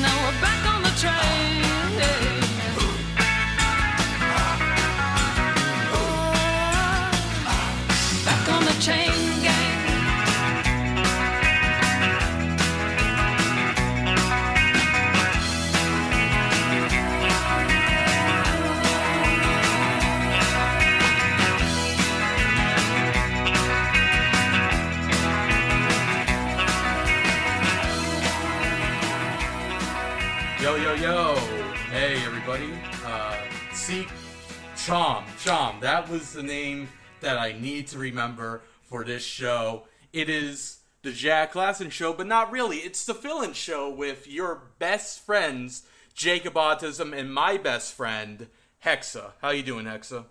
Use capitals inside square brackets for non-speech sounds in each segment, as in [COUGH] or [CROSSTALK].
Now we're back on the train. Yo. Hey, everybody. Uh, see, Chom, Chom. That was the name that I need to remember for this show. It is the Jack Klassen show, but not really. It's the fill-in show with your best friends, Jacob Autism, and my best friend, Hexa. How you doing, Hexa?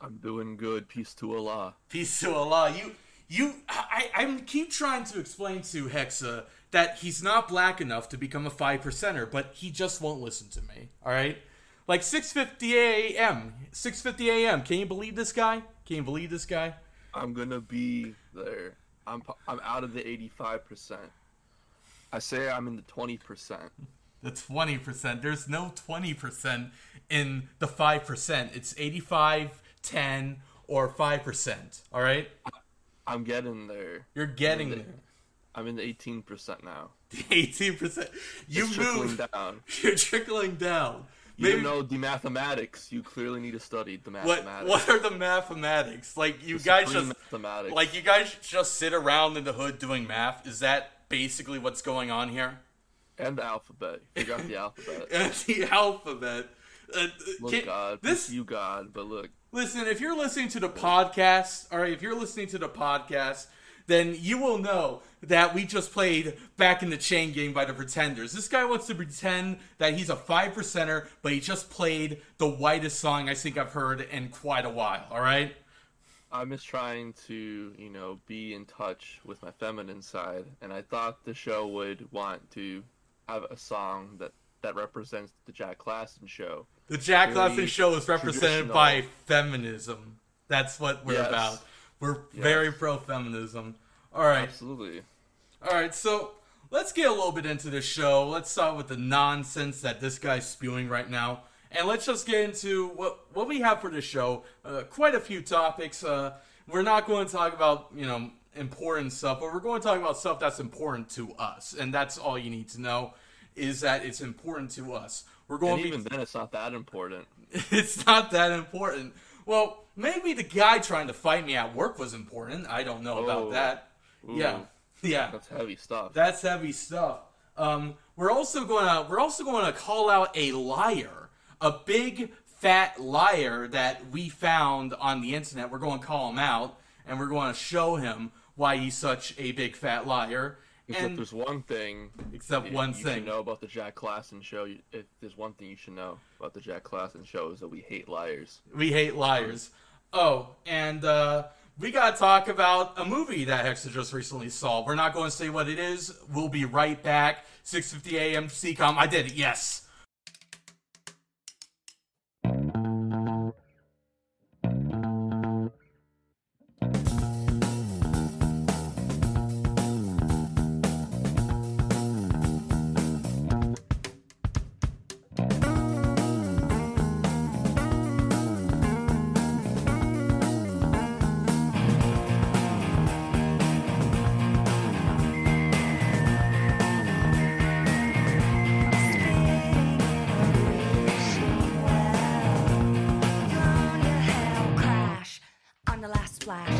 I'm doing good. Peace to Allah. Peace to Allah. You, you, I, I keep trying to explain to Hexa that he's not black enough to become a five percenter, but he just won't listen to me. All right, like 6:50 a.m. 6:50 a.m. Can you believe this guy? Can you believe this guy? I'm gonna be there. I'm I'm out of the 85 percent. I say I'm in the 20 percent. The 20 percent. There's no 20 percent in the five percent. It's 85, 10, or five percent. All right, I'm getting there. you're getting there. I'm in the 18 percent now. 18 percent. You It's trickling moved. down. [LAUGHS] You're trickling down. You Maybe- know the mathematics. You clearly need to study the What mathematics. what are the mathematics? Like you The guys just mathematics. like you guys just sit around in the hood doing math? Is that basically what's going on here? and the alphabet. You got the alphabet. [LAUGHS] And the alphabet. Uh, Look, can- God. this you, God. But look, listen. If you're listening to the podcast, all right. If you're listening to the podcast, then you will know that we just played back in the Chain Gang by the Pretenders. This guy wants to pretend that he's a five percenter, but he just played the whitest song I think I've heard in quite a while. All right. I'm just trying to, you know, be in touch with my feminine side, and I thought the show would want to have a song that that represents the Jack Klassen show. The Jack Klassen show is represented by feminism. That's what we're Yes. about. We're Yes. very pro feminism. All right. Absolutely. All right, so let's get a little bit into this show. Let's start with the nonsense that this guy's spewing right now, and let's just get into what what we have for this show. Uh, quite a few topics. Uh, we're not going to talk about you know important stuff, but we're going to talk about stuff that's important to us, and that's all you need to know is that it's important to us. We're going And to be even then, it's not that important. [LAUGHS] it's not that important. Well, maybe the guy trying to fight me at work was important. I don't know about Oh. that. Yeah, yeah. That's heavy stuff. That's heavy stuff. Um, we're also gonna we're also going to call out a liar, a big fat liar that we found on the internet. We're going to call him out, and we're going to show him why he's such a big fat liar. Except And there's one thing. except you- one you thing. should know about the Jack Klassen show. If there's one thing you should know about the Jack Klassen show is that we hate liars. We hate liars. Oh, and uh, we gotta talk about a movie that Hexa just recently saw. We're not going to say what it is. We'll be right back. 6:50 a.m. CCOM. I did it. Yes. Last splash.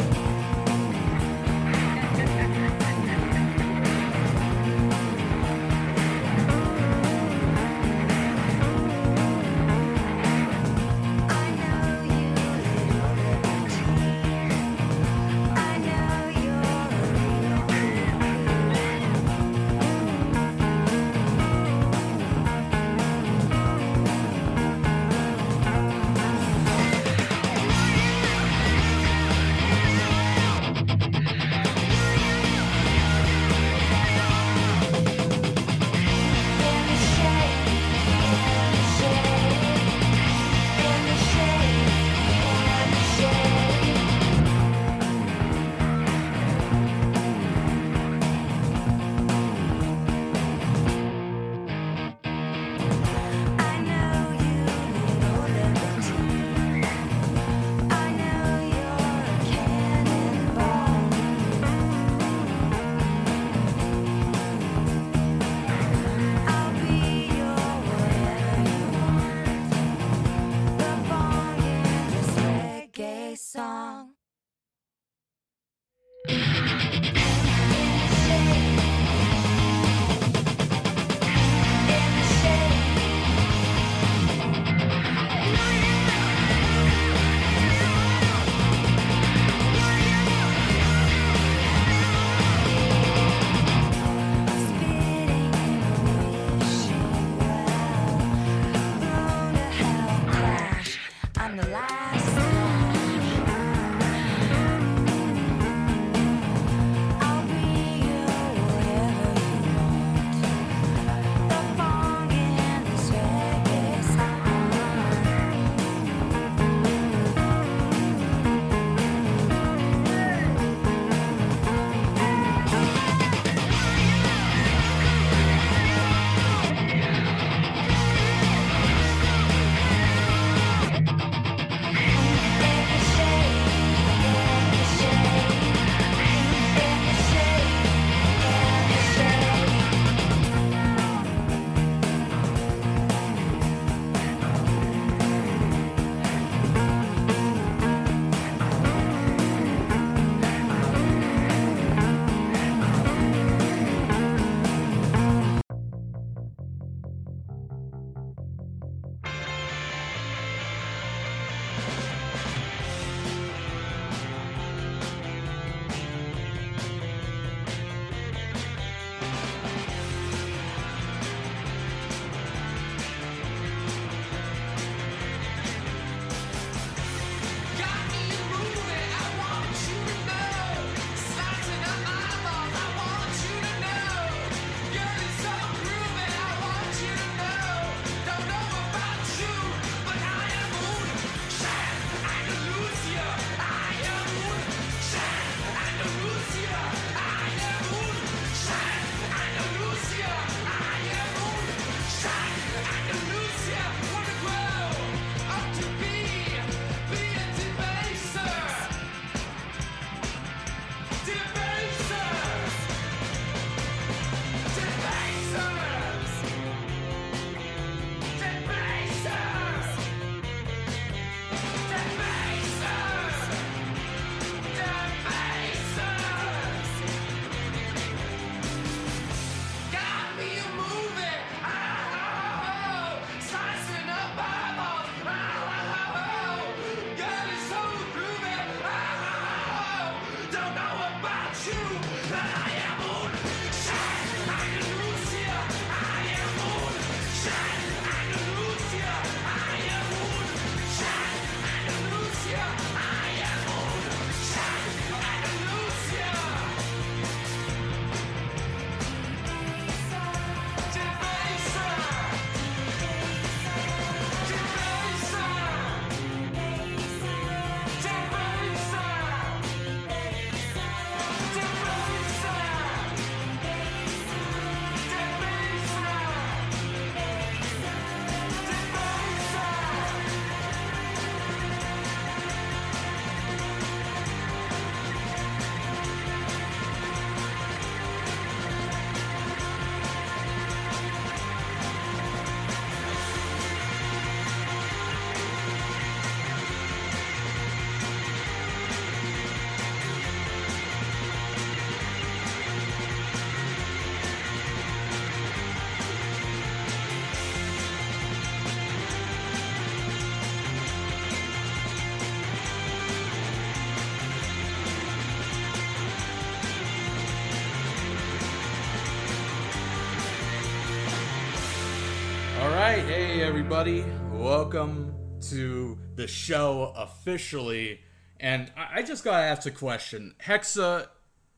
Everybody, welcome to the show officially. And I I just gotta ask a question, Hexa,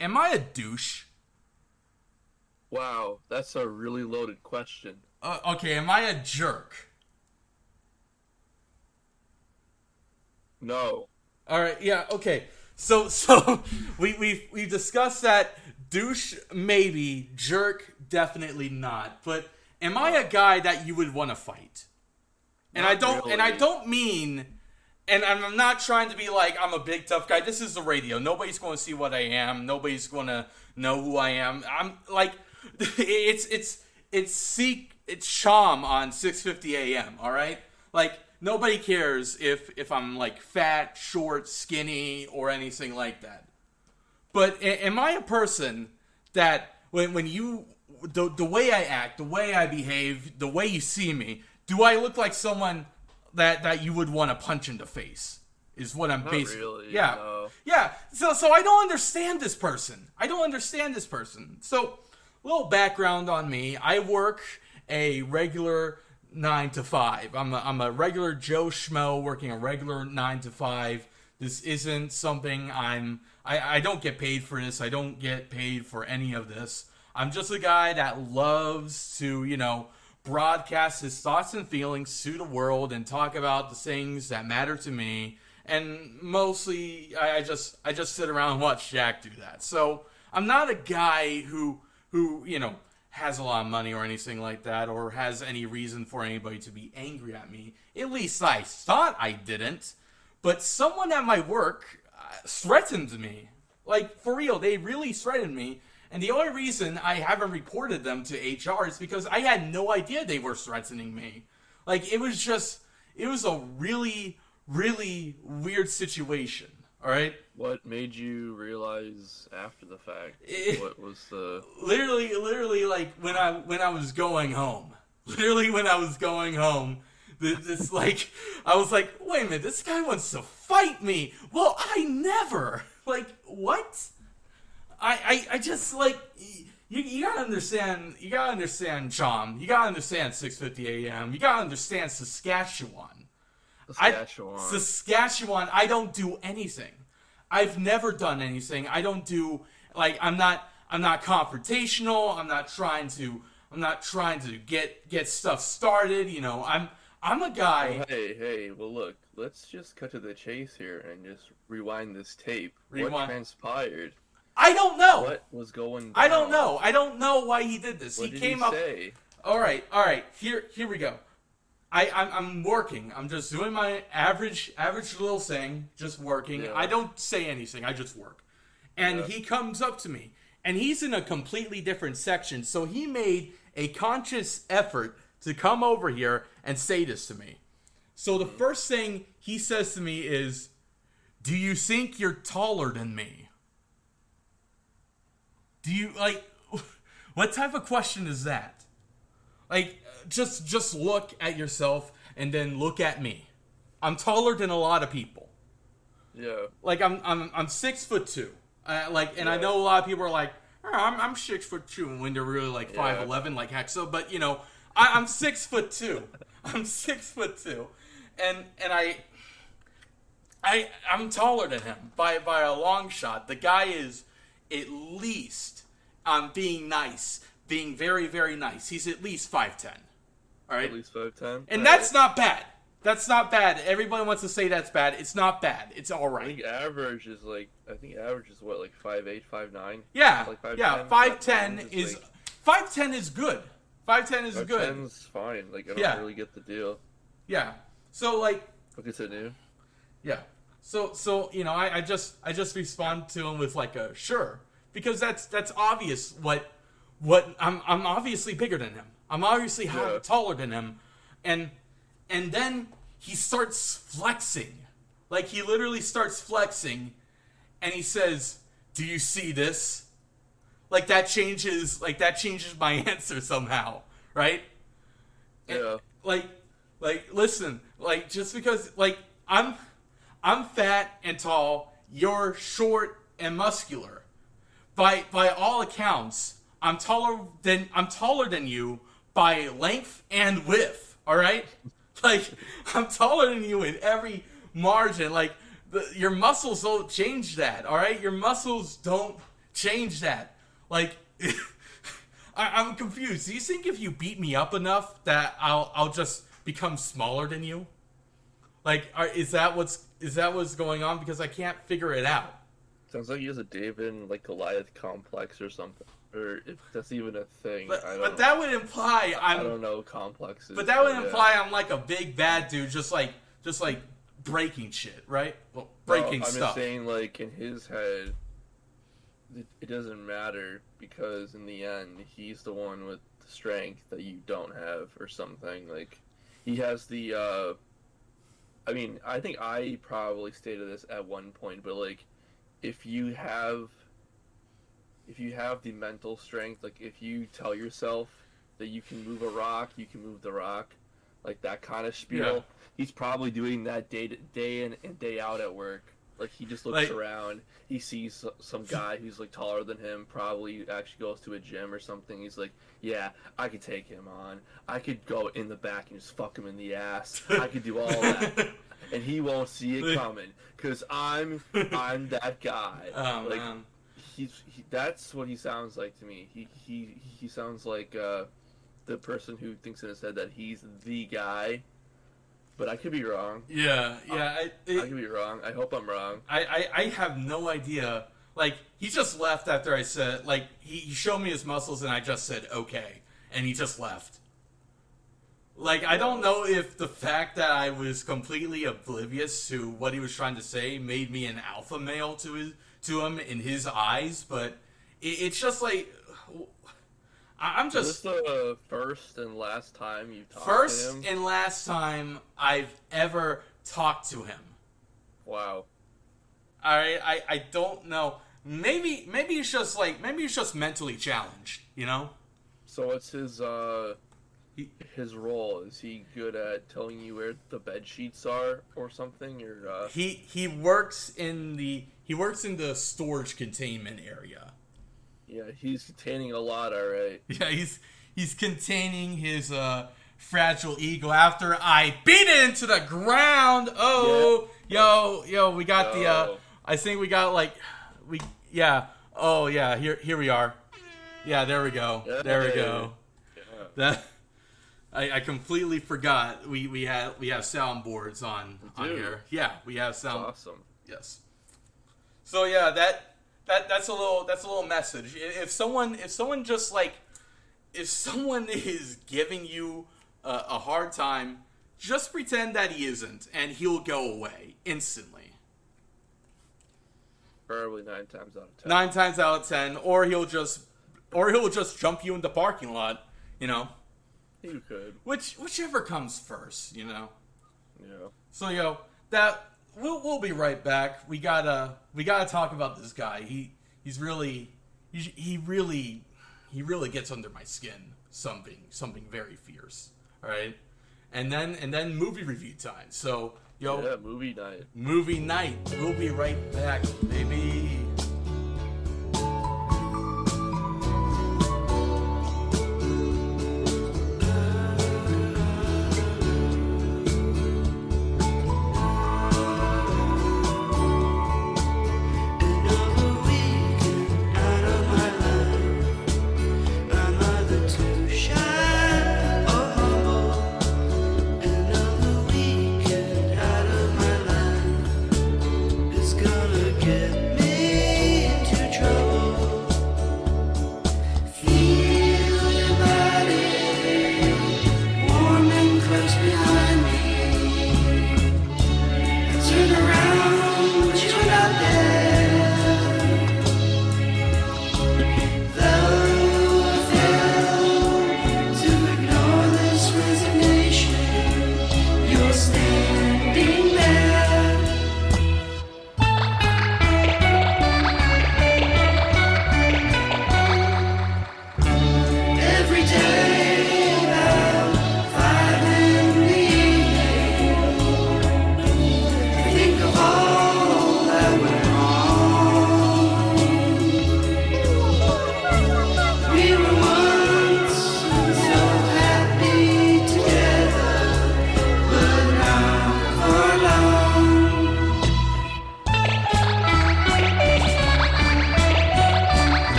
am I a douche? Wow, that's a really loaded question. Uh, okay, am I a jerk? No. All right, yeah, okay. So [LAUGHS] so we we we discussed that douche maybe, jerk definitely not. But am I a guy that you would want to fight? And I don't and I don't mean and I'm not trying to be like I'm a big tough guy. This is the radio. Nobody's going to see what I am. Nobody's going to know who I am. I'm like [LAUGHS] it's it's it's seek it's Sham on 6:50 a.m. All right? Like nobody cares if if I'm like fat, short, skinny or anything like that. But a- am I a person that when when you the the way I act, the way I behave, the way you see me, do I look like someone that that you would want to punch in the face? Is what I'm Not basically. really, yeah, no. yeah. So so I don't understand this person. I don't understand this person. So little background on me. I work a regular nine to five. I'm a, I'm a regular Joe Schmo working a regular nine to five. This isn't something I'm. I, I don't get paid for this. I don't get paid for any of this. I'm just a guy that loves to, you know, broadcast his thoughts and feelings to the world and talk about the things that matter to me. And mostly, I, I just I just sit around and watch Jack do that. So I'm not a guy who who you know has a lot of money or anything like that, or has any reason for anybody to be angry at me. At least I thought I didn't. But someone at my work uh, threatened me. Like, for real, they really threatened me. And the only reason I haven't reported them to HR is because I had no idea they were threatening me. Like, it was just, it was a really, really weird situation. All right? What made you realize after the fact? Eh. what was the literally literally like when i when i was going home literally when i was going home th- this like i was like wait a minute this guy wants to fight me well i never like what i i, I just like you, you gotta understand you gotta understand Chom. you gotta understand 6.50 a.m you gotta understand saskatchewan I- Saskatchewan? Saskatchewan, I don't do anything. I've never done anything. I don't do like I'm not I'm not confrontational. I'm not trying to I'm not trying to get get stuff started, you know. I'm I'm a guy Oh, hey, hey, well look, let's just cut to the chase here and just rewind this tape. Rewind. What transpired? I don't know. What was going I don't know. I don't know why he did this. What he did came he up say? All right, all right. Here, here we go. I, I'm, I'm working. I'm just doing my average, average little thing, just working. Yeah. I don't say anything. I just work. And Yeah. he comes up to me, and he's in a completely different section. So he made a conscious effort to come over here and say this to me. So the mm. first thing he says to me is, "Do you think you're taller than me?" Do you like? [LAUGHS] What type of question is that? Like, just just look at yourself and then look at me. I'm taller than a lot of people. Yeah. Like, I'm I'm I'm six foot two. Uh, like, and I know a lot of people are like, "Oh, I'm, I'm six foot two and when they're really like Yeah. five eleven like Hexa, but you know, I, I'm six foot two. [LAUGHS] I'm six foot two, and and I, I I'm taller than him by by a long shot. The guy is at least um being nice, being very very nice. He's at least five ten. All right, At least five ten. and that's not bad. That's not bad. Everybody wants to say that's bad. It's not bad. It's all right. I think average is like I think average is what like five eight, five nine. Yeah, Like 5'10", yeah. Five ten 5'10" is five ten is good. Five ten is Five good. ten's fine. Like I don't Yeah. really get the deal. Yeah. So like, But continue. yeah. So so you know, I, I just I just respond to him with like a sure because that's that's obvious what what I'm I'm obviously bigger than him. I'm obviously Yeah. taller than him, and and then he starts flexing, like he literally starts flexing, and he says, "Do you see this?" Like that changes like that changes my [LAUGHS] answer somehow, right? Yeah. like like listen like just because like i'm i'm fat and tall you're short and muscular by by all accounts i'm taller than i'm taller than you by length and width all right [LAUGHS] like i'm taller than you in every margin like the, your muscles don't change that all right your muscles don't change that like [LAUGHS] I, I'm confused. Do you think if you beat me up enough that I'll I'll just become smaller than you? Like, are, is that what's is that what's going on? Because I can't figure it out. Sounds like he has a David and like Goliath complex or something. Or if that's even a thing. But I don't but that would imply I I'm. don't know complexes. But that would imply I'm like a big bad dude, just like just like breaking shit, right? Well, No, breaking I'm stuff. just saying, like in his head, it, it doesn't matter because in the end, he's the one with the strength that you don't have, or something. Like he has the. uh I mean, I think I probably stated this at one point, but like, if you have, if you have the mental strength, like if you tell yourself that you can move a rock, you can move the rock, like that kind of spiel. Yeah. He's probably doing that day to, day in and day out at work. Like he just looks Like- around, he sees some guy who's like taller than him, probably actually goes to a gym or something. He's like, "Yeah, I could take him on. I could go in the back and just fuck him in the ass. I could do all that." [LAUGHS] and he won't see it coming because I'm I'm that guy. [LAUGHS] oh like man. he's he, that's what he sounds like to me. He he he sounds like uh, the person who thinks in his head that he's the guy. But I could be wrong. Yeah, yeah. I, I it, could be wrong. I hope I'm wrong. I, I, I have no idea. Like he just left after I said like he, he showed me his muscles and I just said okay and he just left. Like I don't know if the fact that I was completely oblivious to what he was trying to say made me an alpha male to his to him in his eyes, but it, it's just like I- I'm Is this just the first and last time you talked to first and last time I've ever talked to him. wow. All right, I, I don't know. Maybe maybe he's just like maybe he's just mentally challenged. You know? So what's his uh his role? Is he good at telling you where the bed sheets are or something? Or uh, He he works in the he works in the storage containment area. Yeah, he's containing a lot. All right. [LAUGHS] Yeah, he's he's containing his uh fragile ego after I beat it into the ground. Oh, yo, yo, we got the uh I think we got like we yeah. Oh yeah, here here we are. Yeah, there we go. Yeah. There we go. Yeah. [LAUGHS] That I, I completely forgot we we had we have soundboards on on here. Yeah, we have sound. Awesome. Yes. So yeah, that that that's a little that's a little message. If someone if someone just like if someone [LAUGHS] is giving you a, a hard time, just pretend that he isn't, and he'll go away instantly. Probably nine times out of ten. Nine times out of ten, or he'll just or he'll just jump you in the parking lot. You know, You could. which whichever comes first. You know. Yeah. So yo, that we'll we'll be right back. We gotta we gotta talk about this guy. He he's really he, he really he really gets under my skin. Something something very fierce. All right, and then and then movie review time. So yo, Yeah, movie night. movie night. We'll be right back, baby.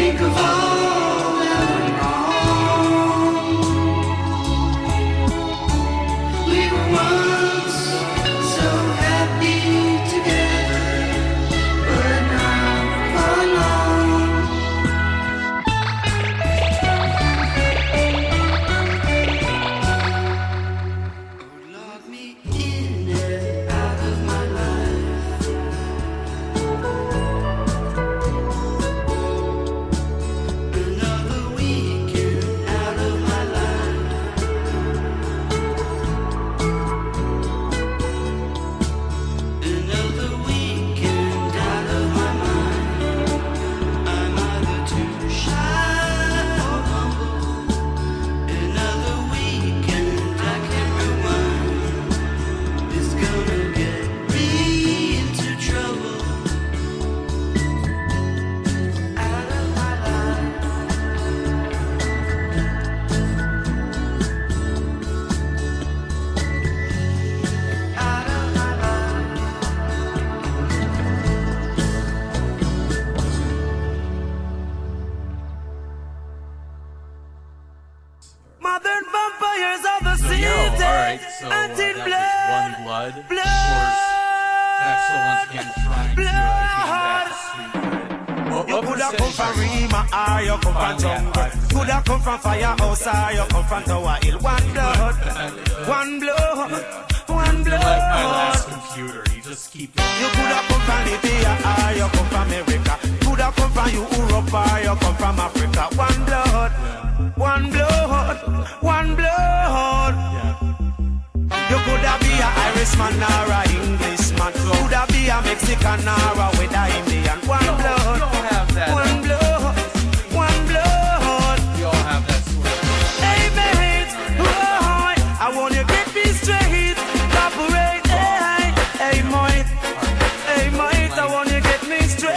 think of all I want you get me straight, operate. Hey, hey mate, hey mate, I want you get me straight.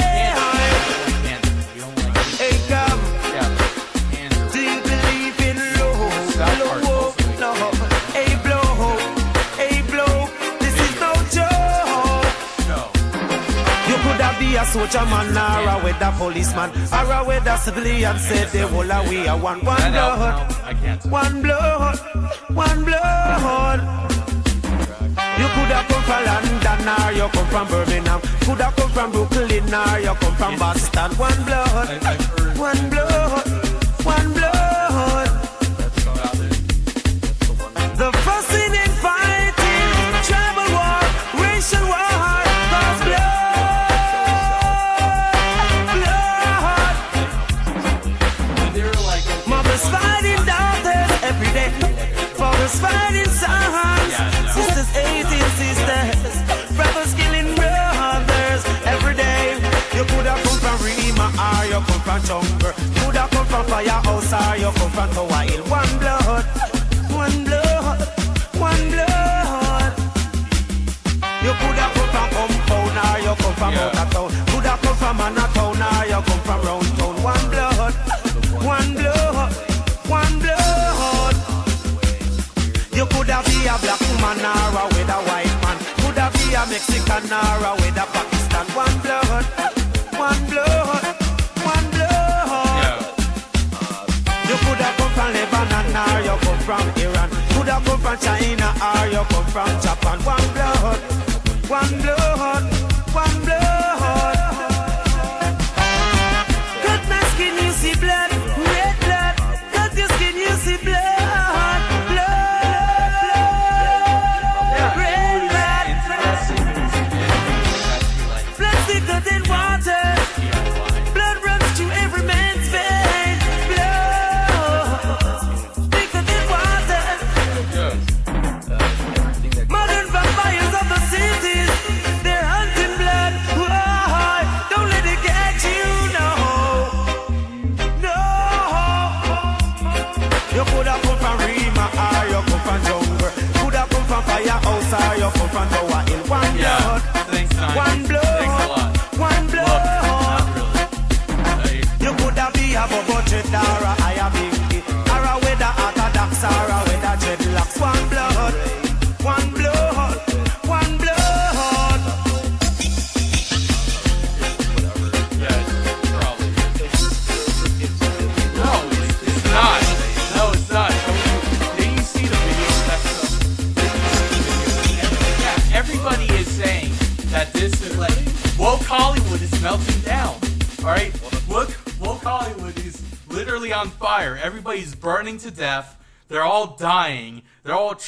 You don't like it. Hey come, do you believe in love? Love, love. Hey blow, hey blow, this is no joke. You coulda be a soldier man or a weather policeman or a weather civilian. Said the whole of we are one, one blood. album, no, I can't. tell. One blood, one blood. You coulda come from London or you come from Birmingham. Coulda come from Brooklyn or you come from Boston. One blood, I, I've heard one blood, one blood. Come from Jungle. Could have come from Firehouse or you come from Tower Hill. One blood, one blood, one blood. You could have come from Compound or you come from Yeah. out of town. Could have come from Manhattan or you come from round town. One blood, one blood, one blood. You coulda be a black woman or a with a white man. Coulda be a Mexican or a with a Pakistan. One blood, one blood, from Iran. Coulda come from China or you come from Japan. One blood, one blood, one blood. Cut my skin, you see blood, red blood. Cut your skin, you see blood, blood, red blood. Blood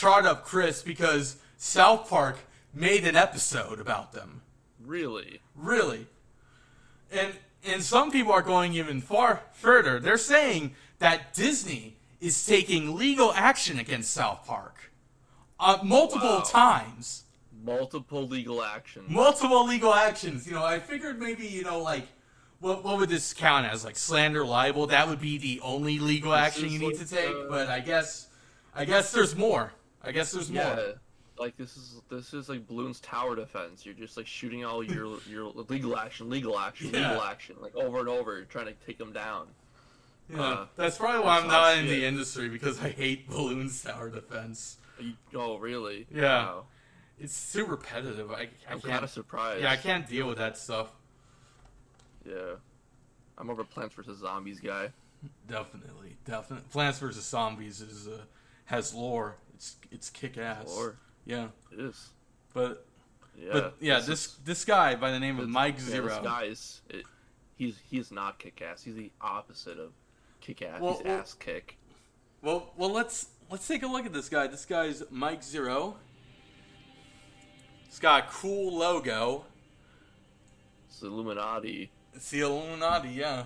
All up crisp because South Park made an episode about them. Really? Really. And and some people are going even far further. They're saying that Disney is taking legal action against South Park. Uh, multiple Wow. times. Multiple legal actions. Multiple legal actions. You know, I figured maybe, you know, like what what would this count as? Like slander libel? That would be the only legal action you need to take, but I guess I guess there's more. I guess there's yeah. more. Like this is this is like Bloons tower defense. You're just like shooting all your [LAUGHS] your legal action, legal action, Yeah. legal action, like over and over, trying to take them down. Yeah. Uh, That's probably why I'm not in the industry because I hate [LAUGHS] balloons tower defense. Oh, really? Yeah. Wow. It's too repetitive. I, I I'm kind of surprised. Yeah, I can't deal with that stuff. Yeah. I'm over Plants vs Zombies guy. Definitely, definitely. Plants vs Zombies is uh, has lore. It's it's kick ass. Lore. Yeah, It is. but Yeah. but yeah, is- this this guy by the name of this- Mike yeah, Zeroh. This guy is. It, he's he's not kick ass. He's the opposite of kick ass. Well, he's well- ass kick. Well, well, let's let's take a look at this guy. This guy's Mike Zeroh. He's got a cool logo. It's the Illuminati. It's the Illuminati. Yeah.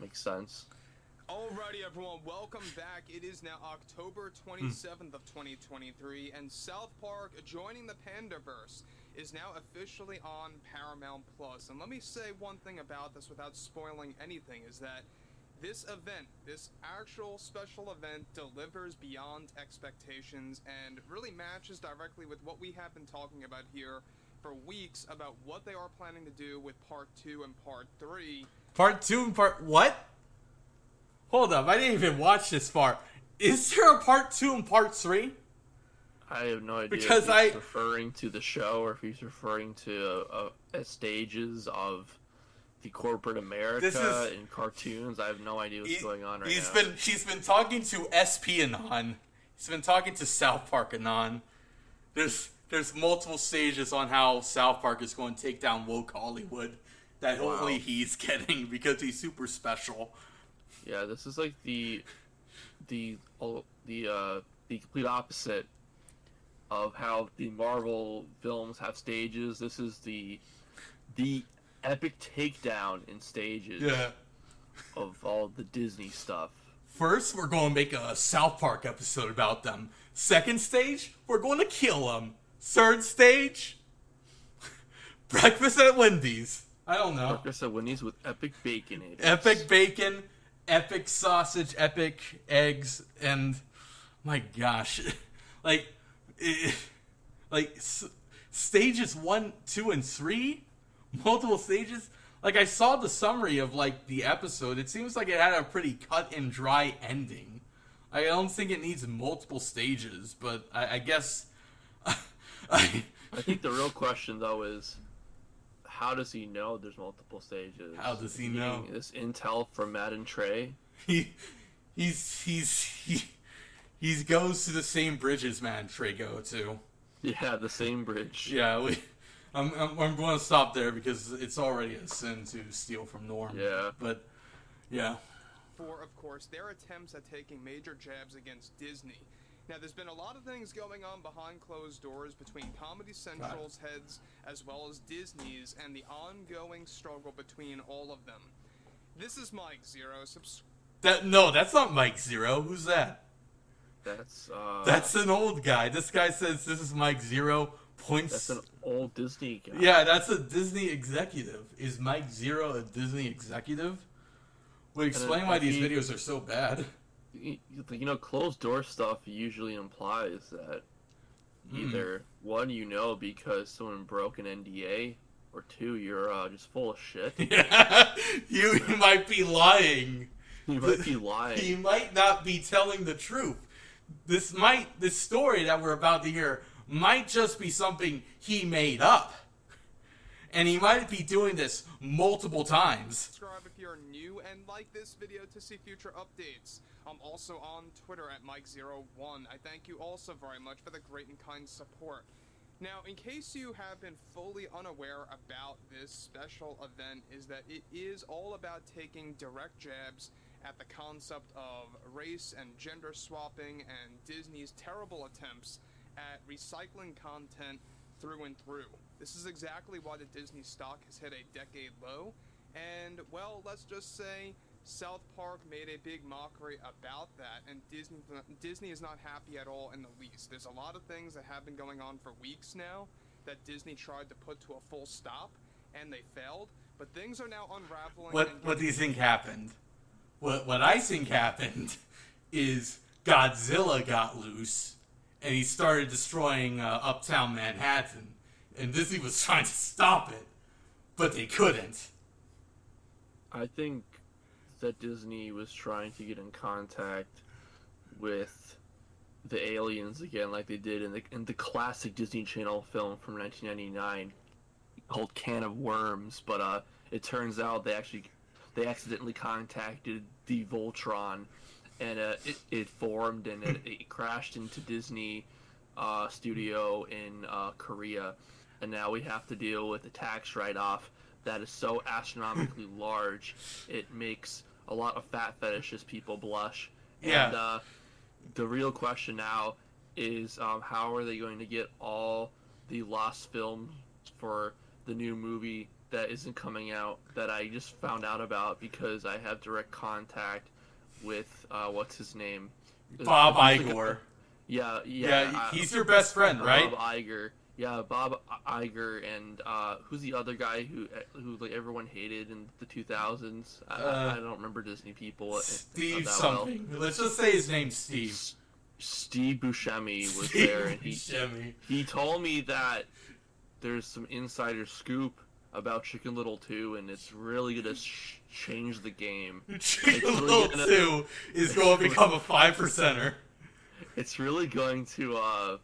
Makes sense. Alrighty, everyone, welcome back. It is now October hmm. 27th of 2023, and South Park joining the Panderverse is now officially on Paramount Plus. And let me say one thing about this without spoiling anything is that this event, this actual special event, delivers beyond expectations and really matches directly with what we have been talking about here for weeks about what they are planning to do with part two and part three. Part two and part what? Hold up, I didn't even watch this far. Is there a part two and part three? I have no idea Because if he's I- referring to the show or if he's referring to uh, uh, stages of the corporate America is- in cartoons. I have no idea what's He- going on right he's now. been he's been talking to SP Anon. He's been talking to South Park Anon. There's there's multiple stages on how South Park is going to take down woke Hollywood that Wow. only he's [LAUGHS] getting because he's super special. Yeah, this is like the the all the uh the complete opposite of how the Marvel films have stages. This is the the epic takedown in stages Yeah. of all the Disney stuff. First, we're going to make a South Park episode about them. Second stage, we're going to kill them. Third stage, [LAUGHS] breakfast at Wendy's. I don't know. Breakfast at Wendy's with epic bacon epic bacon, epic sausage, epic eggs, and my gosh, [LAUGHS] like, eh, [LAUGHS] like s- stages one, two, and three, multiple stages. Like I saw the summary of like the episode. It seems like it had a pretty cut and dry ending. I don't think it needs multiple stages, but I, I guess. [LAUGHS] I, I think the real question though is how does he know there's multiple stages? How does he Getting know? This intel from Matt and Trey. he he's he's he he goes to the same bridges and Trey go to. Yeah, the same bridge. Yeah, we. I'm, I'm, I'm going to stop there because it's already a sin to steal from Norm. Yeah. But, yeah. for, of course, their attempts at taking major jabs against Disney. Now, there's been a lot of things going on behind closed doors between Comedy Central's heads as well as Disney's and the ongoing struggle between all of them. This is Mike Zeroh. Subs- That no, that's not Mike Zeroh. Who's that? That's uh That's an old guy. This guy says this is Mike Zeroh. Points. that's an old Disney guy. yeah, that's a Disney executive. Is Mike Zeroh a Disney executive? Would explain why these videos are so bad. You, you know, closed door stuff usually implies that Hmm. either one you know because someone broke an NDA, or two you're uh, just full of shit. Yeah, [LAUGHS] you, you might be lying. you might be lying. he might not be telling the truth. This might this story that we're about to hear might just be something he made up. And he might be doing this multiple times. subscribe if you're new and like this video to see future updates. I'm also on Twitter at Mike01. I thank you also very much for the great and kind support. Now, in case you have been fully unaware about this special event, is that it is all about taking direct jabs at the concept of race and gender swapping and Disney's terrible attempts at recycling content through and through. This is exactly why the Disney stock has hit a decade low, and well, let's just say South Park made a big mockery about that, and Disney Disney is not happy at all in the least. There's a lot of things that have been going on for weeks now that Disney tried to put to a full stop, and they failed. But things are now unraveling. What what do you think happened? What what I think happened [LAUGHS] is Godzilla got loose and he started destroying uh, uptown Manhattan, and Disney was [LAUGHS] trying to stop it, but they couldn't. I think that Disney was trying to get in contact with the aliens again, like they did in the in the classic Disney Channel film from 1999 called Can of Worms. But uh, it turns out they actually they accidentally contacted the Voltron, and uh, it, it formed and it, it crashed into Disney uh, studio in uh, Korea, and now we have to deal with a tax write-off that is so astronomically large it makes a lot of fat fetishes people blush. Yeah. And uh, the real question now is um, how are they going to get all the lost films for the new movie that isn't coming out that I just found out about because I have direct contact with uh, what's his name? Bob Who's the guy- Iger. Yeah, yeah. Yeah, he's your best friend, right? Bob Iger. Yeah, Bob Iger and uh, who's the other guy who who like everyone hated in the 2000s? I, Uh, I don't remember Disney people. uh, Steve something. Let's just say his name's Steve. Well. Steve Buscemi was Steve there, and he Buscemi. he told me that there's some insider scoop about Chicken Little 2, and it's really gonna sh- change the game. [LAUGHS] Chicken really Little gonna- 2 is going to become a five percenter. It's really going to uh,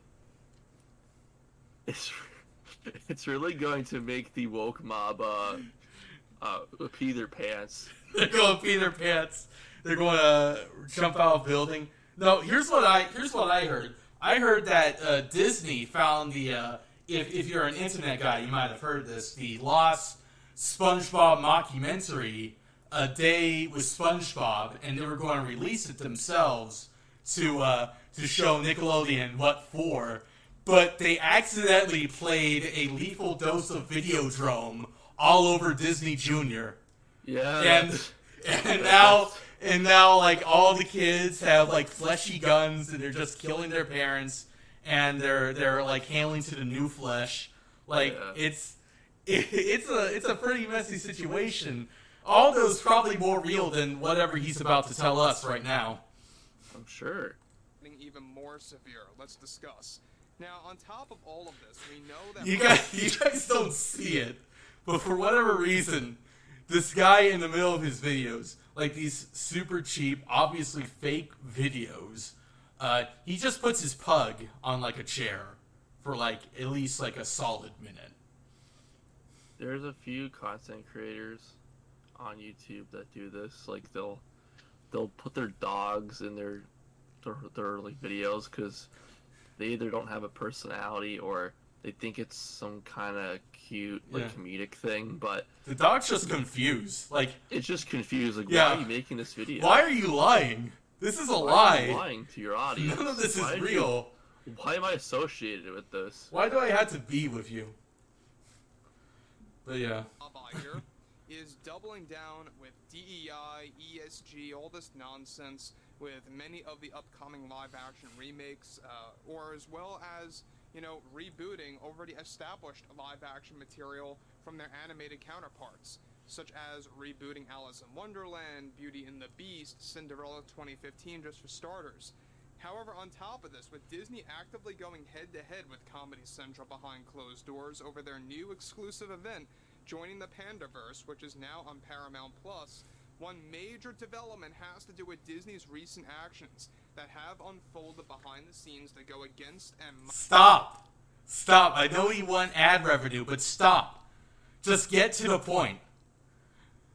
it's it's really going to make the woke mob uh, uh, pee their pants. [LAUGHS] They're going to pee their pants. They're going to jump out of building. No, here's what I here's what I heard. I heard that uh, Disney found the uh, if if you're an internet guy, you might have heard this. The lost SpongeBob mockumentary, A Day with SpongeBob, and they were going to release it themselves to uh, to show Nickelodeon what for. But they accidentally played a lethal dose of Videodrome all over Disney Junior Yeah, and and now and now like all the kids have like fleshy guns and they're just killing their parents and they're they're like hailing to the new flesh like Yeah. it's it, [LAUGHS] it's a it's a pretty messy situation Aldo's probably more real than whatever he's about to tell us right now I'm sure. getting even more severe. Let's discuss. Now, on top of all of this, we know that you guys [LAUGHS] you guys don't see it but for whatever reason this guy in the middle of his videos like these super cheap obviously fake videos uh, he just puts his pug on like a chair for like at least like a solid minute There's a few content creators on YouTube that do this. Like they'll they'll put their dogs in their their, their like videos because they either don't have a personality or they think it's some kind of cute like Yeah. comedic thing, but the dog's just confused like it's just confused. Like, Yeah. why are you making this video? why are you lying this is a Why are you lie lying to your audience? [LAUGHS] none of this is Why you- real why am I associated with this? why do i have to be with you but yeah is doubling down with E DEI, ESG, all this nonsense with many of the upcoming live action remakes, uh, or as well as, you know, rebooting already established live action material from their animated counterparts, such as rebooting Alice in Wonderland, Beauty and the Beast, Cinderella 2015, just for starters. However, on top of this, with Disney actively going head to head with Comedy Central behind closed doors over their new exclusive event, joining the Panderverse, which is now on Paramount Plus, one major development has to do with Disney's recent actions that have unfolded behind the scenes that go against and Stop. Stop. I know you want ad revenue, but stop. Just get to the point.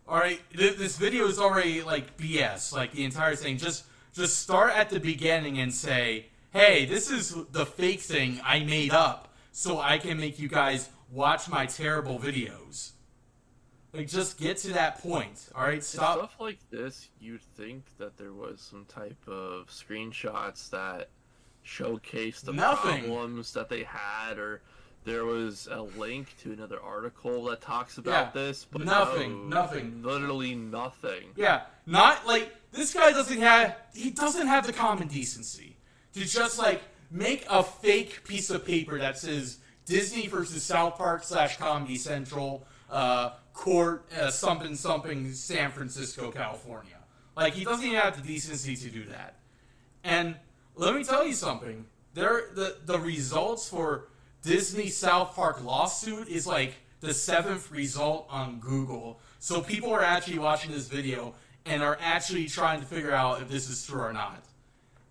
Alright, this video is already like BS, like the entire thing. Just just start at the beginning and say, hey, this is the fake thing I made up so I can make you guys watch my terrible videos. Like, just get to that point, all right? Stop. Stuff like this, you'd think that there was some type of screenshots that showcased the Nothing. problems that they had, or there was a link to another article that talks about Yeah, this. But nothing, no, nothing. literally nothing. Yeah, not like this guy doesn't have he doesn't have the common decency to just like make a fake piece of paper that says Disney versus South Park slash Comedy Central uh, court uh, something something San Francisco California. Like he doesn't even have the decency to do that. And let me tell you something. There the the results for Disney South Park lawsuit is like the seventh result on Google. So people are actually watching this video and are actually trying to figure out if this is true or not.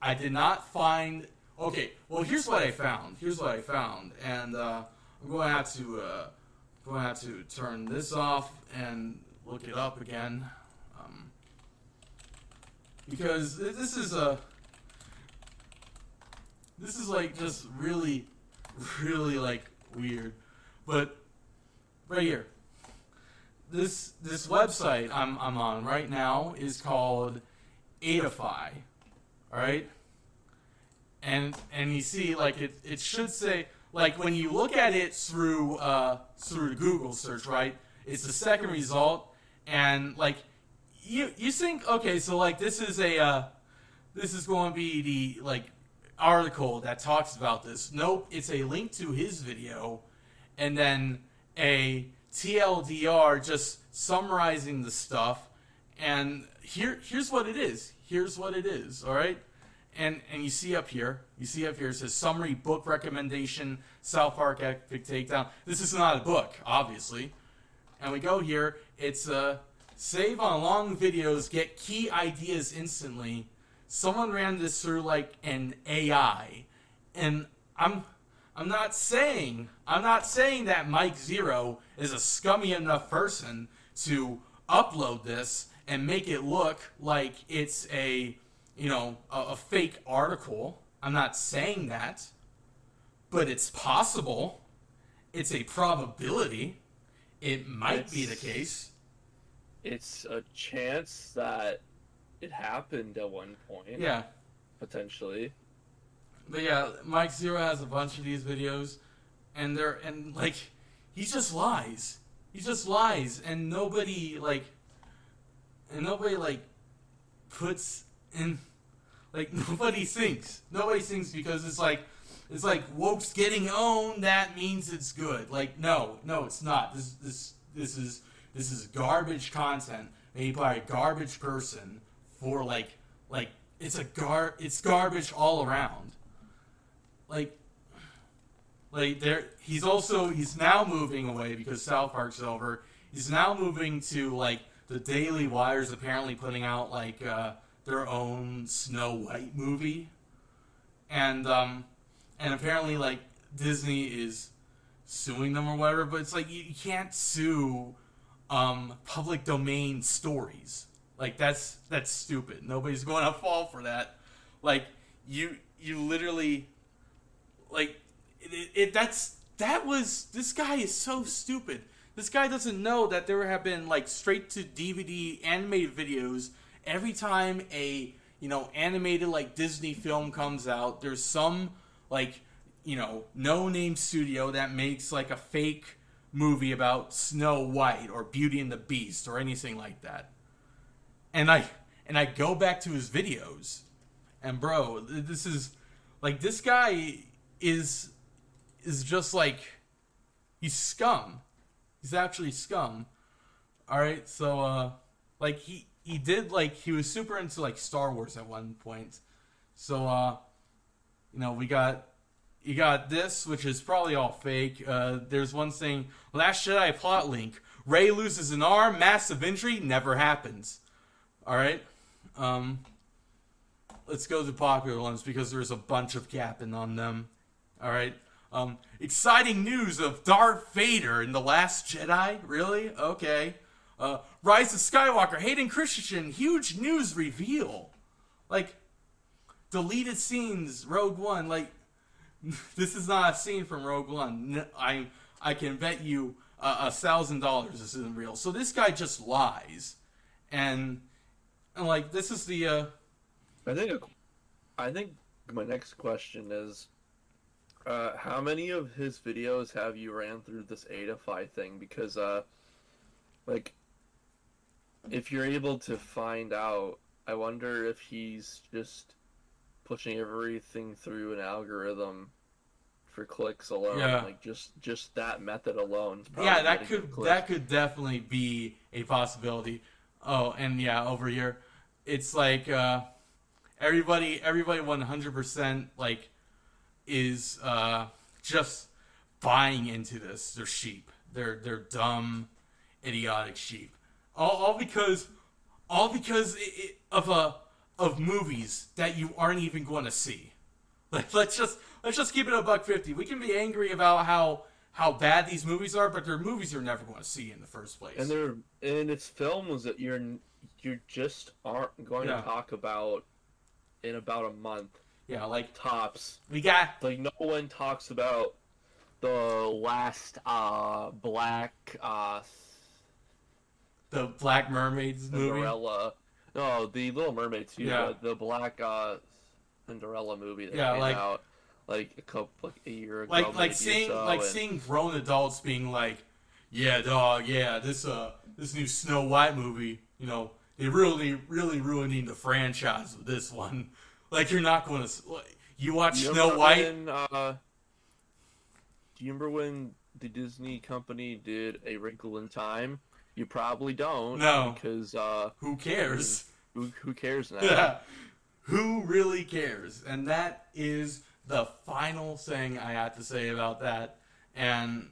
I did not find. Okay, well here's what I found. Here's what I found, and uh, I'm going to have to uh, going to have to turn this off and look it up again, um, because this is a this is like just really, really like weird, but right here. This this website I'm I'm on right now is called Adify. All right? And and you see like it it should say like when you look at it through uh through Google search, right? It's the second result and like you you think okay, so like this is a uh this is going to be the like article that talks about this. Nope, it's a link to his video and then a TLDR just summarizing the stuff. And here, here's what it is. Here's what it is. All right. And and you see up here, you see up here it says summary book recommendation, South Park Epic Takedown. This is not a book, obviously. And we go here. It's uh, save on long videos, get key ideas instantly. Someone ran this through like an AI, and I'm I'm not saying I'm not saying that Mike Zeroh is a scummy enough person to upload this and make it look like it's a you know a, a fake article. I'm not saying that, but it's possible. It's a probability. It might be the case. It's a chance that it happened at one point, Yeah. potentially. But yeah, Mike Zeroh has a bunch of these videos, and they're and like he just lies. He just lies, and nobody like, and nobody like puts in, like [LAUGHS] nobody thinks. Nobody thinks because it's like, it's like woke's getting owned. That means it's good. Like no, no, it's not. This this this is this is garbage content made by a garbage person for like like it's a gar it's garbage all around like like there he's also he's now moving away because South Park's over. He's now moving to like the Daily Wire's apparently putting out like uh, their own Snow White movie. And um and apparently like Disney is suing them or whatever, but it's like you, you can't sue um public domain stories. Like that's that's stupid. Nobody's going to fall for that. Like you you literally like it, it, it that's that was this guy is so stupid this guy doesn't know that there have been like straight to dvd animated videos every time a you know animated like disney film comes out there's some like you know no name studio that makes like a fake movie about snow white or beauty and the beast or anything like that and i and i go back to his videos and bro this is like this guy is is just like he's scum. He's actually scum. All right, so uh like he he did like he was super into like Star Wars at one point. So uh you know, we got you got this which is probably all fake. Uh there's one saying Last Jedi plot link. Rey loses an arm, massive injury, never happens. All right? Um let's go to popular ones because there's a bunch of gapping on them. All right. Um, exciting news of Darth Vader in the Last Jedi. Really? Okay. Uh, Rise of Skywalker. Hayden Christensen. Huge news reveal. Like deleted scenes. Rogue One. Like [LAUGHS] this is not a scene from Rogue One. I I can bet you a thousand dollars this isn't real. So this guy just lies, and, and like this is the uh, I think I think my next question is uh, how many of his videos have you ran through this Adafy thing? Because uh, like if you're able to find out, I wonder if he's just pushing everything through an algorithm for clicks alone. Yeah. Like just just that method alone. yeah, that could that could definitely be a possibility. Oh, and yeah, over here, it's like uh, everybody, everybody, one hundred percent like is uh, just buying into this. They're sheep. They're they're dumb, idiotic sheep. All, all because, all because i i of a of movies that you aren't even going to see. Like, let's just let's just keep it a buck fifty. We can be angry about how how bad these movies are, but they're movies you're never going to see in the first place. and they're and it's films that you're you just aren't going Yeah. to talk about in about a month yeah, like tops. we got Like no one talks about the last uh black uh the Black Mermaids movie. Cinderella. No, the Little Mermaid too. Yeah. but the black uh Cinderella movie that Yeah, came like- out like a couple like a year ago. Like like seeing so, like and- seeing grown adults being like, yeah, dog, yeah, this uh this new Snow White movie, you know, they really really ruining the franchise with this one. [LAUGHS] Like you're not going to like, you watch You Snow White. when, uh, do you remember when the Disney company did A Wrinkle in Time? You probably don't. No. Because uh, Who cares? who, who cares now? Yeah. Who really cares? And that is the final thing I have to say about that. And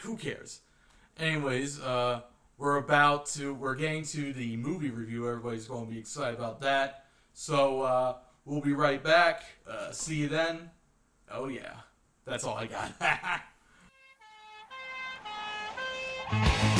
who cares? Anyways, uh, we're about to, we're getting to the movie review. Everybody's going to be excited about that. So, uh, we'll be right back. Uh, see you then. Oh, yeah. That's all I got. [LAUGHS]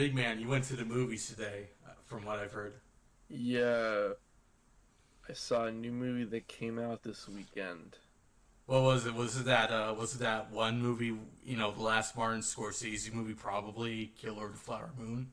big man, you went to the movies today, uh, from what I've heard. Yeah. I saw a new movie that came out this weekend. What was it? Was it that? Uh, was it that one movie? You know, the last Martin Scorsese movie, probably Killer of the Flower Moon.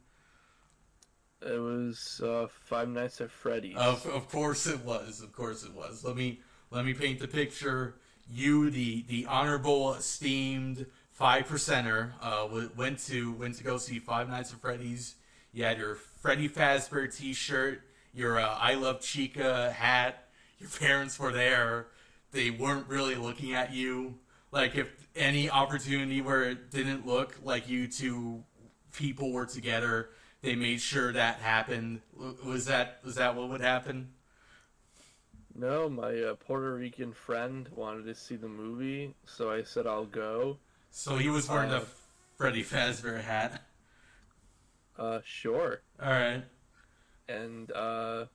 It was uh, Five Nights at Freddy's. Of, of course it was. Of course it was. Let me let me paint the picture. You, the the honorable, esteemed five percenter, uh, went to went to go see Five Nights at Freddy's. You had your Freddy Fazbear T-shirt, your uh, I Love Chica hat. Your [LAUGHS] parents were there. They weren't really looking at you. Like if any opportunity where it didn't look like you two people were together, they made sure that happened. Was that was that what would happen? No, my uh, Puerto Rican friend wanted to see the movie, so I said I'll go. So he was wearing Uh, the Freddy Fazbear hat. Uh, sure. All right. and uh,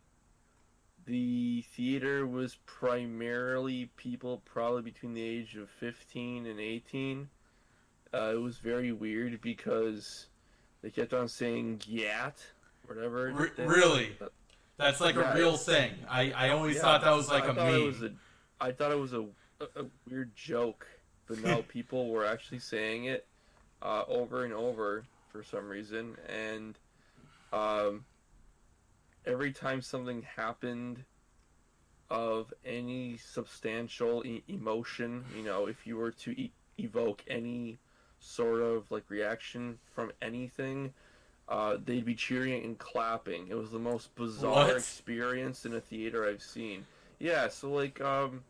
the theater was primarily people probably between the age of 15 and 18. Uh, it was very weird because they kept on saying "gyat," whatever. They- really? That's like Yeah, a real thing. I, I always Yeah, thought that was like I a meme. It was a, I thought it was a, a, a weird joke, but [LAUGHS] no, people were actually saying it uh, over and over for some reason, and um, every time something happened of any substantial e- emotion, you know, if you were to e- evoke any sort of like reaction from anything, uh, they'd be cheering and clapping. It was the most bizarre What? experience in a theater I've seen. Yeah, so like um,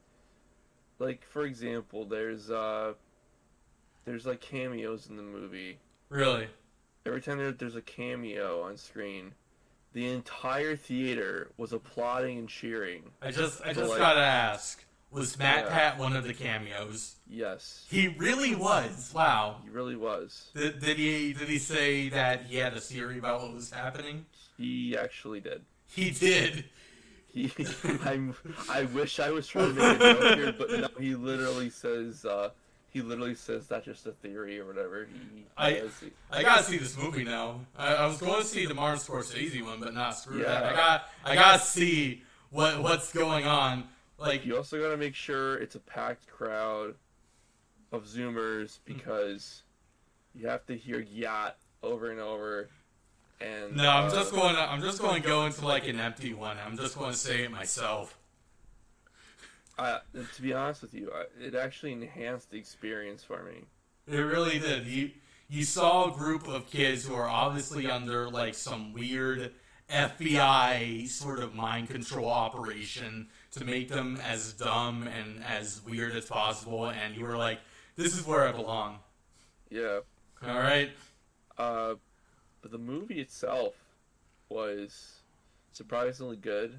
like for example, there's uh, there's like cameos in the movie. really? Every time there, there's a cameo on screen, the entire theater was applauding and cheering. I just I just like- gotta ask. Was Matt Yeah. Pat one of the cameos? Yes, He really was. Wow. he really was. Did, did he did he say that he had a theory about what was happening? He actually did. He did. He, [LAUGHS] I'm, I wish I was trying to make a joke here, but no, he literally says, uh, he literally says that's just a theory or whatever. He, I- does. I gotta see this movie now. I, I was going to see the Martin Scorsese one, but not screw that. I got I gotta see what what's going on. Like You also got to make sure it's a packed crowd of Zoomers because you have to hear yacht over and over. And no, I'm uh, just going. To, I'm just going to go into like an empty one. I'm just going to say it myself. I, to be honest with you, it actually enhanced the experience for me. It really did. You you saw a group of kids who are obviously under like some weird FBI sort of mind control operation to make them as dumb and as weird as possible, and you were like, "This is where I belong." Yeah. All right. Uh, but the movie itself was surprisingly good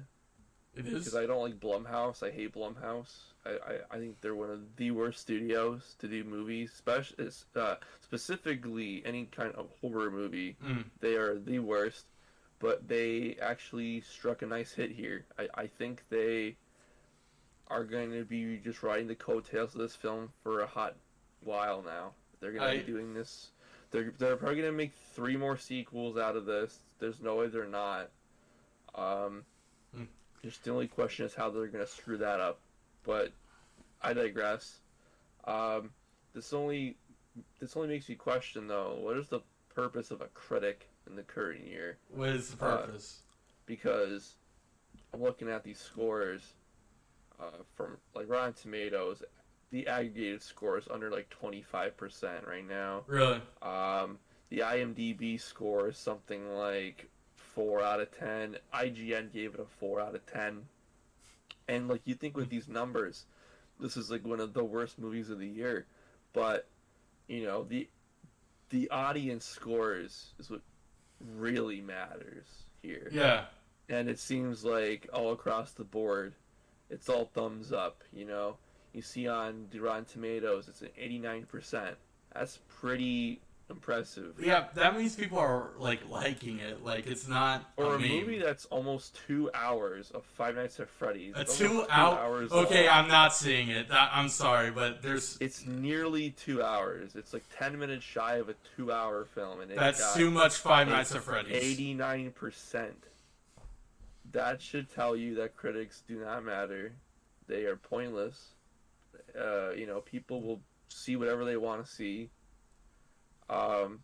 It because. I don't like Blumhouse. I hate Blumhouse. I, I, I think they're one of the worst studios to do movies, especially uh, specifically any kind of horror movie. Mm. They are the worst, but they actually struck a nice hit here. I, I think they are going to be just riding the coattails of this film for a hot while now. They're going to I- be doing this. They're, they're probably going to make three more sequels out of this. There's no way they're not. Um, Hmm. Just the only question is how they're going to screw that up. But I digress. Um, this only this only makes me question though. What is the purpose of a critic in the current year? What is the Uh, purpose? Because I'm looking at these scores uh, from like Rotten Tomatoes. The aggregated score is under like 25% right now. really? Um, the IMDb score is something like four out of ten. IGN gave it a four out of ten. And like you think with these numbers, this is like one of the worst movies of the year, but you know the the audience scores is what really matters here. Yeah. And it seems like all across the board, it's all thumbs up. You know, you see on the Rotten Tomatoes, it's an eighty nine percent. That's pretty impressive. Yeah, that means people are like liking it. Like it's not Or a meme. movie that's almost two hours of Five Nights at Freddy's. A two out. hours Okay, long. I'm not seeing it. I'm sorry, but there's It's nearly two hours. It's like ten minutes shy of a two-hour film, and it that's too much. Five Nights at Freddy's. Eighty-nine percent. That should tell you that critics do not matter. They are pointless. Uh, you know, people will see whatever they want to see. Um,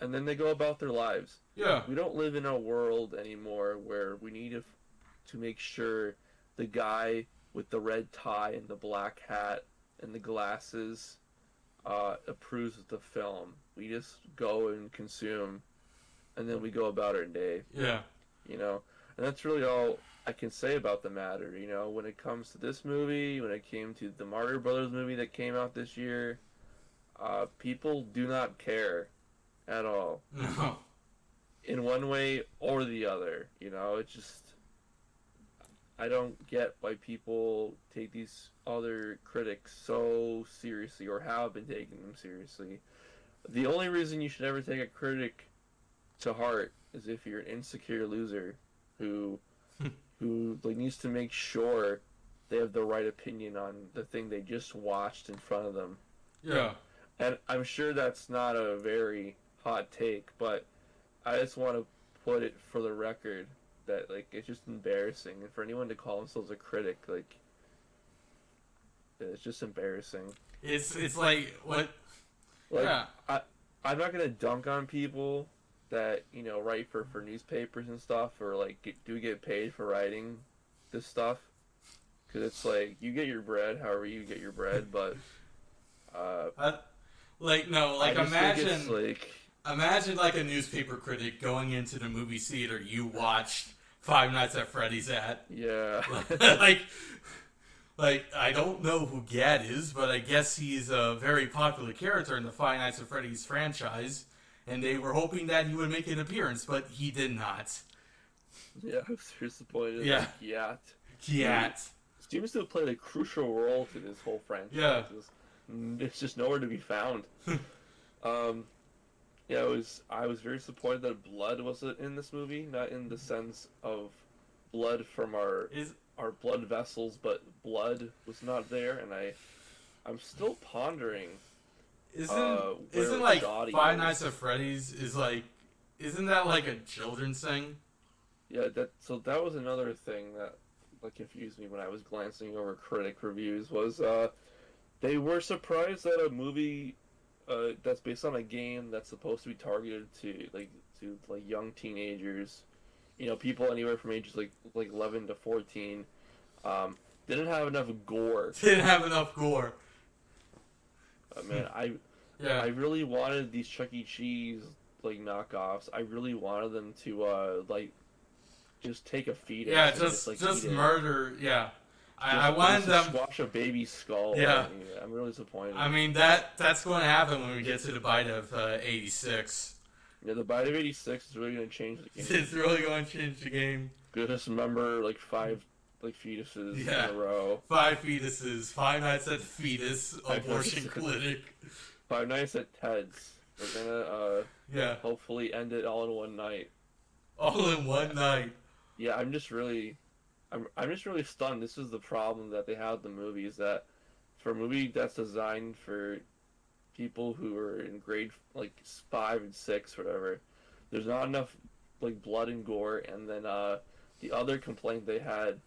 and then they go about their lives. Yeah. we don't live in a world anymore where we need to, to make sure the guy with the red tie and the black hat and the glasses uh, approves of the film. We just go and consume, and then we go about our day. Yeah. You know, and that's really all I can say about the matter. You know, when it comes to this movie, when it came to the Mario Brothers movie that came out this year, uh, people do not care. at all [LAUGHS] No. in one way or the other. You know, it just I don't get why people take these other critics so seriously or have been taking them seriously. The only reason you should ever take a critic to heart is if you're an insecure loser who who like needs to make sure they have the right opinion on the thing they just watched in front of them. Yeah. And I'm sure that's not a very hot take, but I just want to put it for the record that like it's just embarrassing, and for anyone to call themselves a critic, like it's just embarrassing. It's it's like what? Like Yeah. I I'm not gonna dunk on people that you know write for for newspapers and stuff, or like get, do get paid for writing this stuff, because it's like you get your bread however you get your bread, [LAUGHS] but uh, like no, like I just think imagine like. imagine like a newspaper critic going into the movie theater you watched Five Nights at Freddy's at. Yeah. [LAUGHS] [LAUGHS] like, like I don't know who Gad is, but I guess he's a very popular character in the Five Nights at Freddy's franchise, and they were hoping that he would make an appearance, but he did not. yeah, I was disappointed. Yeah. Yeah. Cat. Seems to have played a crucial role to this whole franchise. Yeah. It's, it's just nowhere to be found. [LAUGHS] um, yeah, it was. I was very disappointed that blood wasn't in this movie. Not in the sense of blood from our Is our blood vessels, but blood was not there, and I, I'm still pondering. Isn't Uh, isn't like Five. Nights at Freddy's is like isn't that like a children's thing? Yeah, that so that was another thing that like confused me when I was glancing over critic reviews was uh they were surprised that a movie uh that's based on a game that's supposed to be targeted to like to like young teenagers, you know, people anywhere from ages like like 11 to 14 um didn't have enough gore. [LAUGHS] Didn't have enough gore. Uh, man, I [LAUGHS] Yeah. I really wanted these Chuck E. Cheese like knockoffs. I really wanted them to uh like just take a fetus. yeah, and just like, just eat it. murder. Yeah, I, I wanted just them. squash a baby skull. Yeah. I'm really disappointed. I mean that that's going to happen when we get to the bite of uh, '86. yeah, the bite of '86 is really gonna change the [LAUGHS] game. It's really going to change the game. Just remember like five like fetuses Yeah. in a row. Five fetuses, Five Nights at Fetus [LAUGHS] Five Abortion Clinic. Five nights at Ted's. We're gonna uh Yeah, hopefully end it all in one night. all in one night. Yeah, I'm just really, I'm I'm just really stunned. This is the problem that they have with the movie is that for a movie that's designed for people who are in grade like five and six, whatever, there's not enough like blood and gore. And then uh, the other complaint they had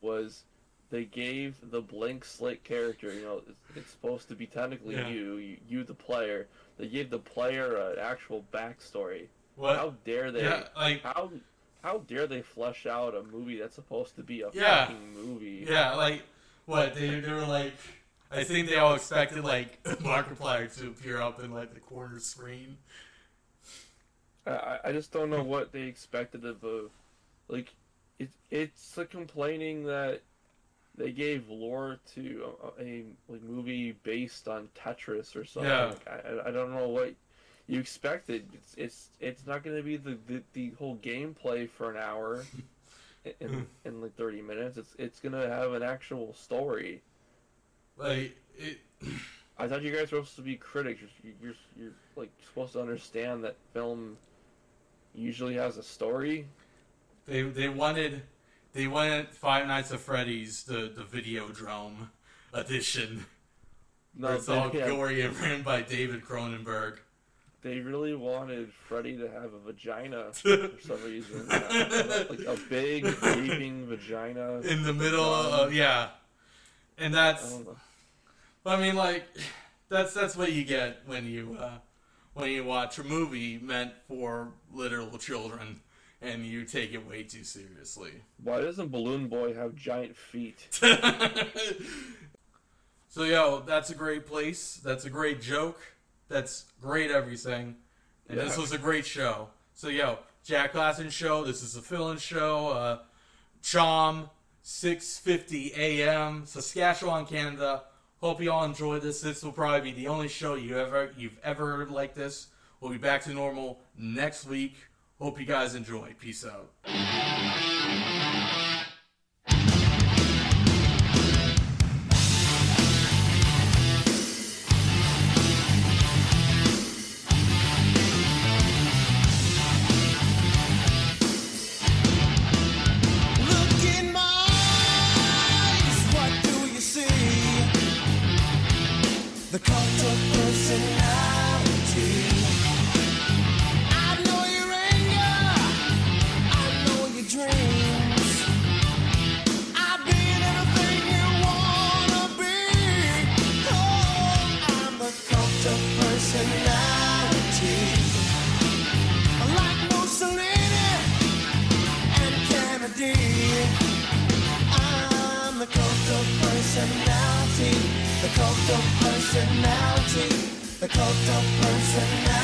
was they gave the blank slate character, you know, it's, it's supposed to be technically Yeah. you, you, you the player. They gave the player an actual backstory. What? How dare they? yeah, like How how dare they flesh out a movie that's supposed to be a Yeah. fucking movie? yeah, like what they they were like. I think they all expected like [LAUGHS] Markiplier to appear up in like the corner screen. I- I I just don't know what they expected of a like. It it's a complaining that they gave lore to a, a like movie based on Tetris or something. Yeah. Like, I I don't know what you expected. It's it's it's not going to be the, the the whole gameplay for an hour. [LAUGHS] In, in like 30 minutes it's it's gonna have an actual story Like it. I thought you guys were supposed to be critics. You're, you're, you're like supposed to understand that film usually has a story. They they wanted they wanted Five Nights at Freddy's the the Videodrome edition. where it's all yeah, gory and written by David Cronenberg. they really wanted Freddy to have a vagina [LAUGHS] for some reason, like a big gaping vagina. in the middle of yeah, and that's don't. I mean like that's that's what you get when you uh, when you watch a movie meant for literal children and you take it way too seriously. Why doesn't Balloon Boy have giant feet? [LAUGHS] so yo, that's a great place. That's a great joke. That's great everything. And this was a great show. So yo, Jack Klassen show. This is a fill-in show. Uh, Chom, 6:50 a.m. Saskatchewan, Canada. Hope you all enjoyed this. This will probably be the only show you ever you've ever heard like this. We'll be back to normal next week. Hope you guys enjoy. Peace out. Of personality,